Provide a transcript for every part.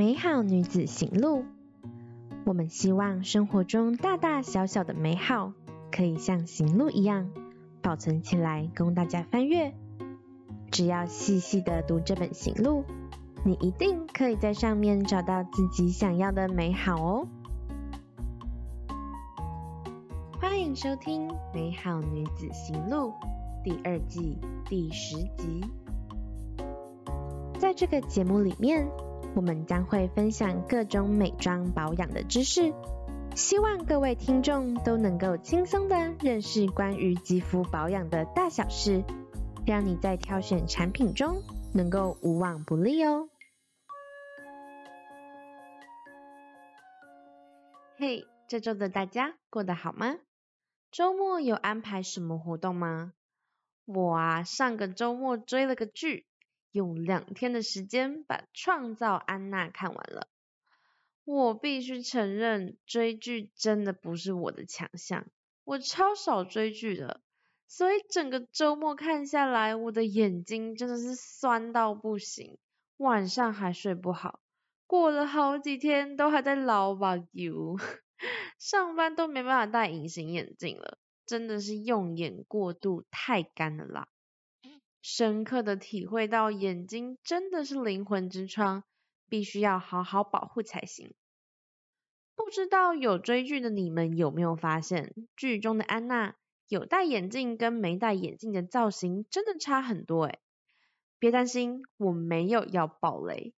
美好女子行路，我们希望生活中大大小小的美好，可以像行路一样保存起来，供大家翻阅。只要细细的读这本行路，你一定可以在上面找到自己想要的美好哦。欢迎收听《美好女子行路》第二季第十集。在这个节目里面，我们将会分享各种美妆保养的知识，希望各位听众都能够轻松的认识关于肌肤保养的大小事，让你在挑选产品中能够无往不利哦。嘿，这周的大家过得好吗？周末有安排什么活动吗？我啊，上个周末追了个剧。用两天的时间把《创造安娜》看完了。我必须承认，追剧真的不是我的强项，我超少追剧的，所以整个周末看下来，我的眼睛真的是酸到不行，晚上还睡不好，过了好几天都还在老把油，上班都没办法戴隐形眼镜了，真的是用眼过度太干了啦。深刻的体会到眼睛真的是灵魂之窗，必须要好好保护才行。不知道有追剧的你们有没有发现，剧中的安娜有戴眼镜跟没戴眼镜的造型真的差很多诶。别担心，我没有要爆雷，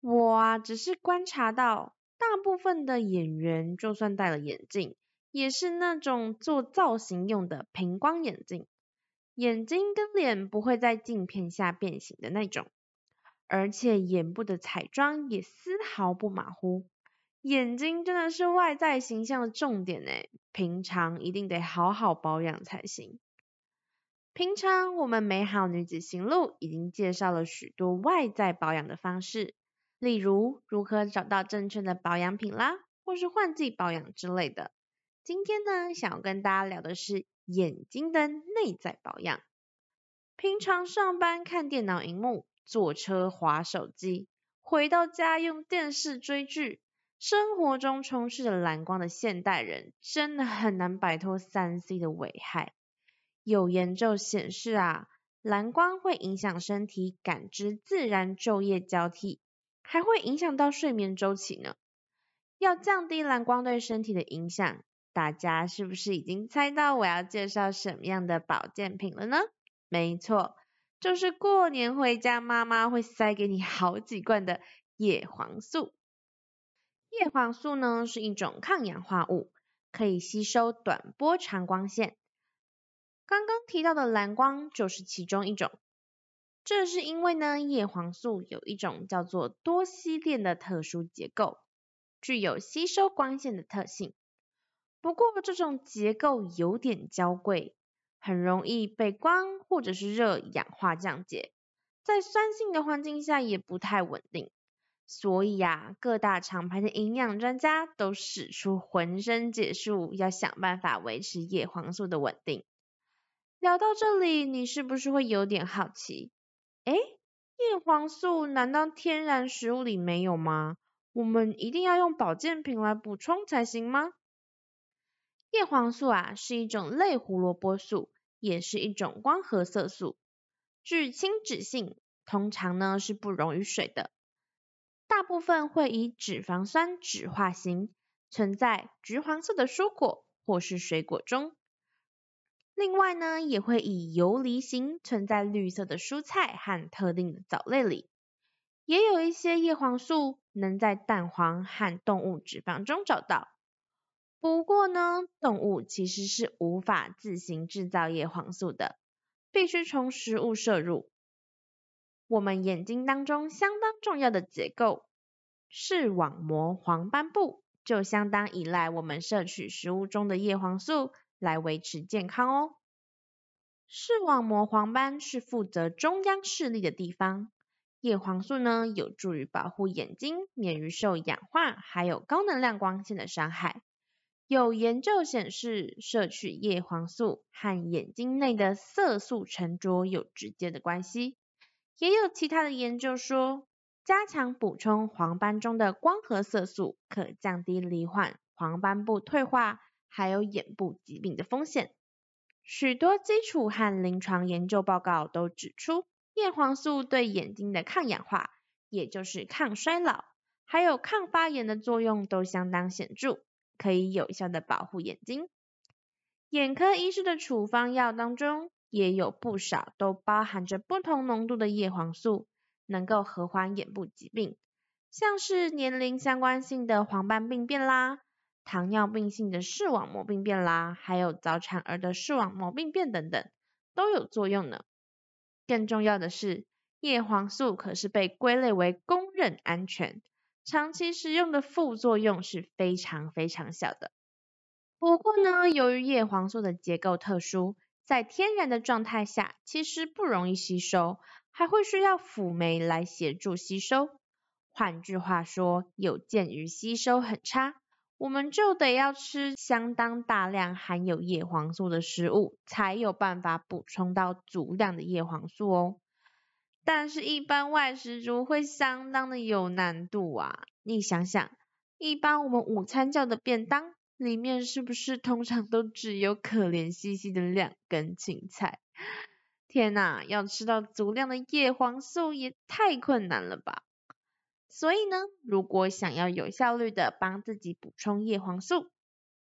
我啊只是观察到，大部分的演员就算戴了眼镜，也是那种做造型用的平光眼镜。眼睛跟脸不会在镜片下变形的那种，而且眼部的彩妆也丝毫不马虎。眼睛真的是外在形象的重点诶，平常一定得好好保养才行。平常我们美好女子行路已经介绍了许多外在保养的方式，例如如何找到正确的保养品啦，或是换季保养之类的。今天呢，想要跟大家聊的是。眼睛的内在保养，平常上班看电脑荧幕，坐车滑手机，回到家用电视追剧，生活中充斥着蓝光的现代人，真的很难摆脱三 C 的危害。有研究显示啊，蓝光会影响身体感知自然昼夜交替，还会影响到睡眠周期呢。要降低蓝光对身体的影响。大家是不是已经猜到我要介绍什么样的保健品了呢？没错，就是过年回家妈妈会塞给你好几罐的叶黄素。叶黄素呢，是一种抗氧化物，可以吸收短波长光线。刚刚提到的蓝光就是其中一种。这是因为呢，叶黄素有一种叫做多烯链的特殊结构，具有吸收光线的特性。不过这种结构有点娇贵，很容易被光或者是热氧化降解，在酸性的环境下也不太稳定。所以啊，各大厂牌的营养专家都使出浑身解数，要想办法维持叶黄素的稳定。聊到这里，你是不是会有点好奇？诶，叶黄素难道天然食物里没有吗？我们一定要用保健品来补充才行吗？叶黄素啊，是一种类胡萝卜素，也是一种光合色素，具亲脂性，通常呢是不溶于水的，大部分会以脂肪酸酯化型，存在橘黄色的蔬果或是水果中，另外呢也会以游离型，存在绿色的蔬菜和特定的藻类里，也有一些叶黄素能在蛋黄和动物脂肪中找到。不过呢，动物其实是无法自行制造叶黄素的，必须从食物摄入。我们眼睛当中相当重要的结构，视网膜黄斑部，就相当依赖我们摄取食物中的叶黄素来维持健康哦。视网膜黄斑是负责中央视力的地方，叶黄素呢，有助于保护眼睛免于受氧化还有高能量光线的伤害。有研究显示，摄取叶黄素和眼睛内的色素沉着有直接的关系。也有其他的研究说，加强补充黄斑中的光合色素，可降低罹患黄斑部退化还有眼部疾病的风险。许多基础和临床研究报告都指出，叶黄素对眼睛的抗氧化，也就是抗衰老，还有抗发炎的作用都相当显著，可以有效的保护眼睛。眼科医师的处方药当中，也有不少都包含着不同浓度的叶黄素，能够和缓眼部疾病，像是年龄相关性的黄斑病变啦，糖尿病性的视网膜病变啦，还有早产儿的视网膜病变等等，都有作用呢。更重要的是，叶黄素可是被归类为公认安全，长期使用的副作用是非常非常小的。不过呢，由于叶黄素的结构特殊，在天然的状态下，其实不容易吸收，还会需要辅酶来协助吸收。换句话说，有鉴于吸收很差，我们就得要吃相当大量含有叶黄素的食物，才有办法补充到足量的叶黄素哦。但是，一般外食族会相当的有难度啊！你想想，一般我们午餐叫的便当。里面是不是通常都只有可怜兮兮的两根青菜？天呐，要吃到足量的叶黄素也太困难了吧！所以呢，如果想要有效率的帮自己补充叶黄素，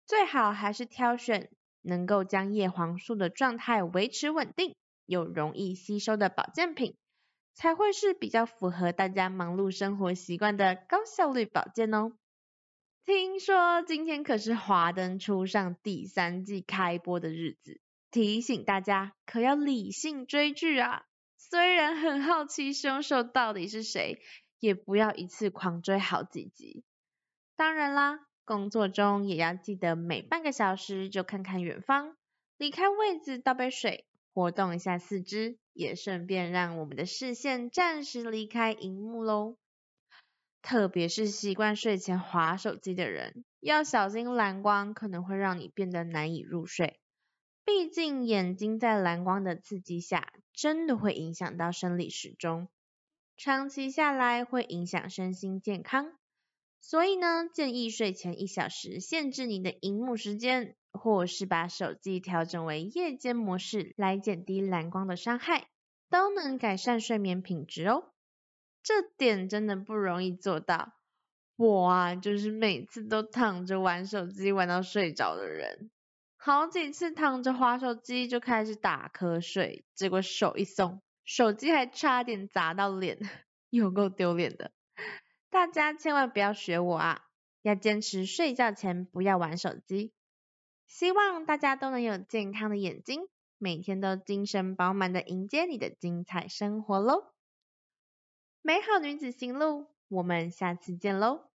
最好还是挑选能够将叶黄素的状态维持稳定又容易吸收的保健品，才会是比较符合大家忙碌生活习惯的高效率保健哦。听说今天可是《华灯初上》第三季开播的日子，提醒大家可要理性追剧啊！虽然很好奇凶手到底是谁，也不要一次狂追好几集。当然啦，工作中也要记得每半个小时就看看远方，离开位子倒杯水，活动一下四肢，也顺便让我们的视线暂时离开荧幕喽。特别是习惯睡前滑手机的人，要小心蓝光可能会让你变得难以入睡。毕竟眼睛在蓝光的刺激下，真的会影响到生理时钟，长期下来会影响身心健康。所以呢，建议睡前一小时限制你的荧幕时间，或是把手机调整为夜间模式，来减低蓝光的伤害，都能改善睡眠品质哦。这点真的不容易做到，我啊就是每次都躺着玩手机玩到睡着的人，好几次躺着滑手机就开始打瞌睡，结果手一松，手机还差点砸到脸，有够丢脸的。大家千万不要学我啊，要坚持睡觉前不要玩手机。希望大家都能有健康的眼睛，每天都精神饱满的迎接你的精彩生活喽。美好女子行路，我们下次见喽。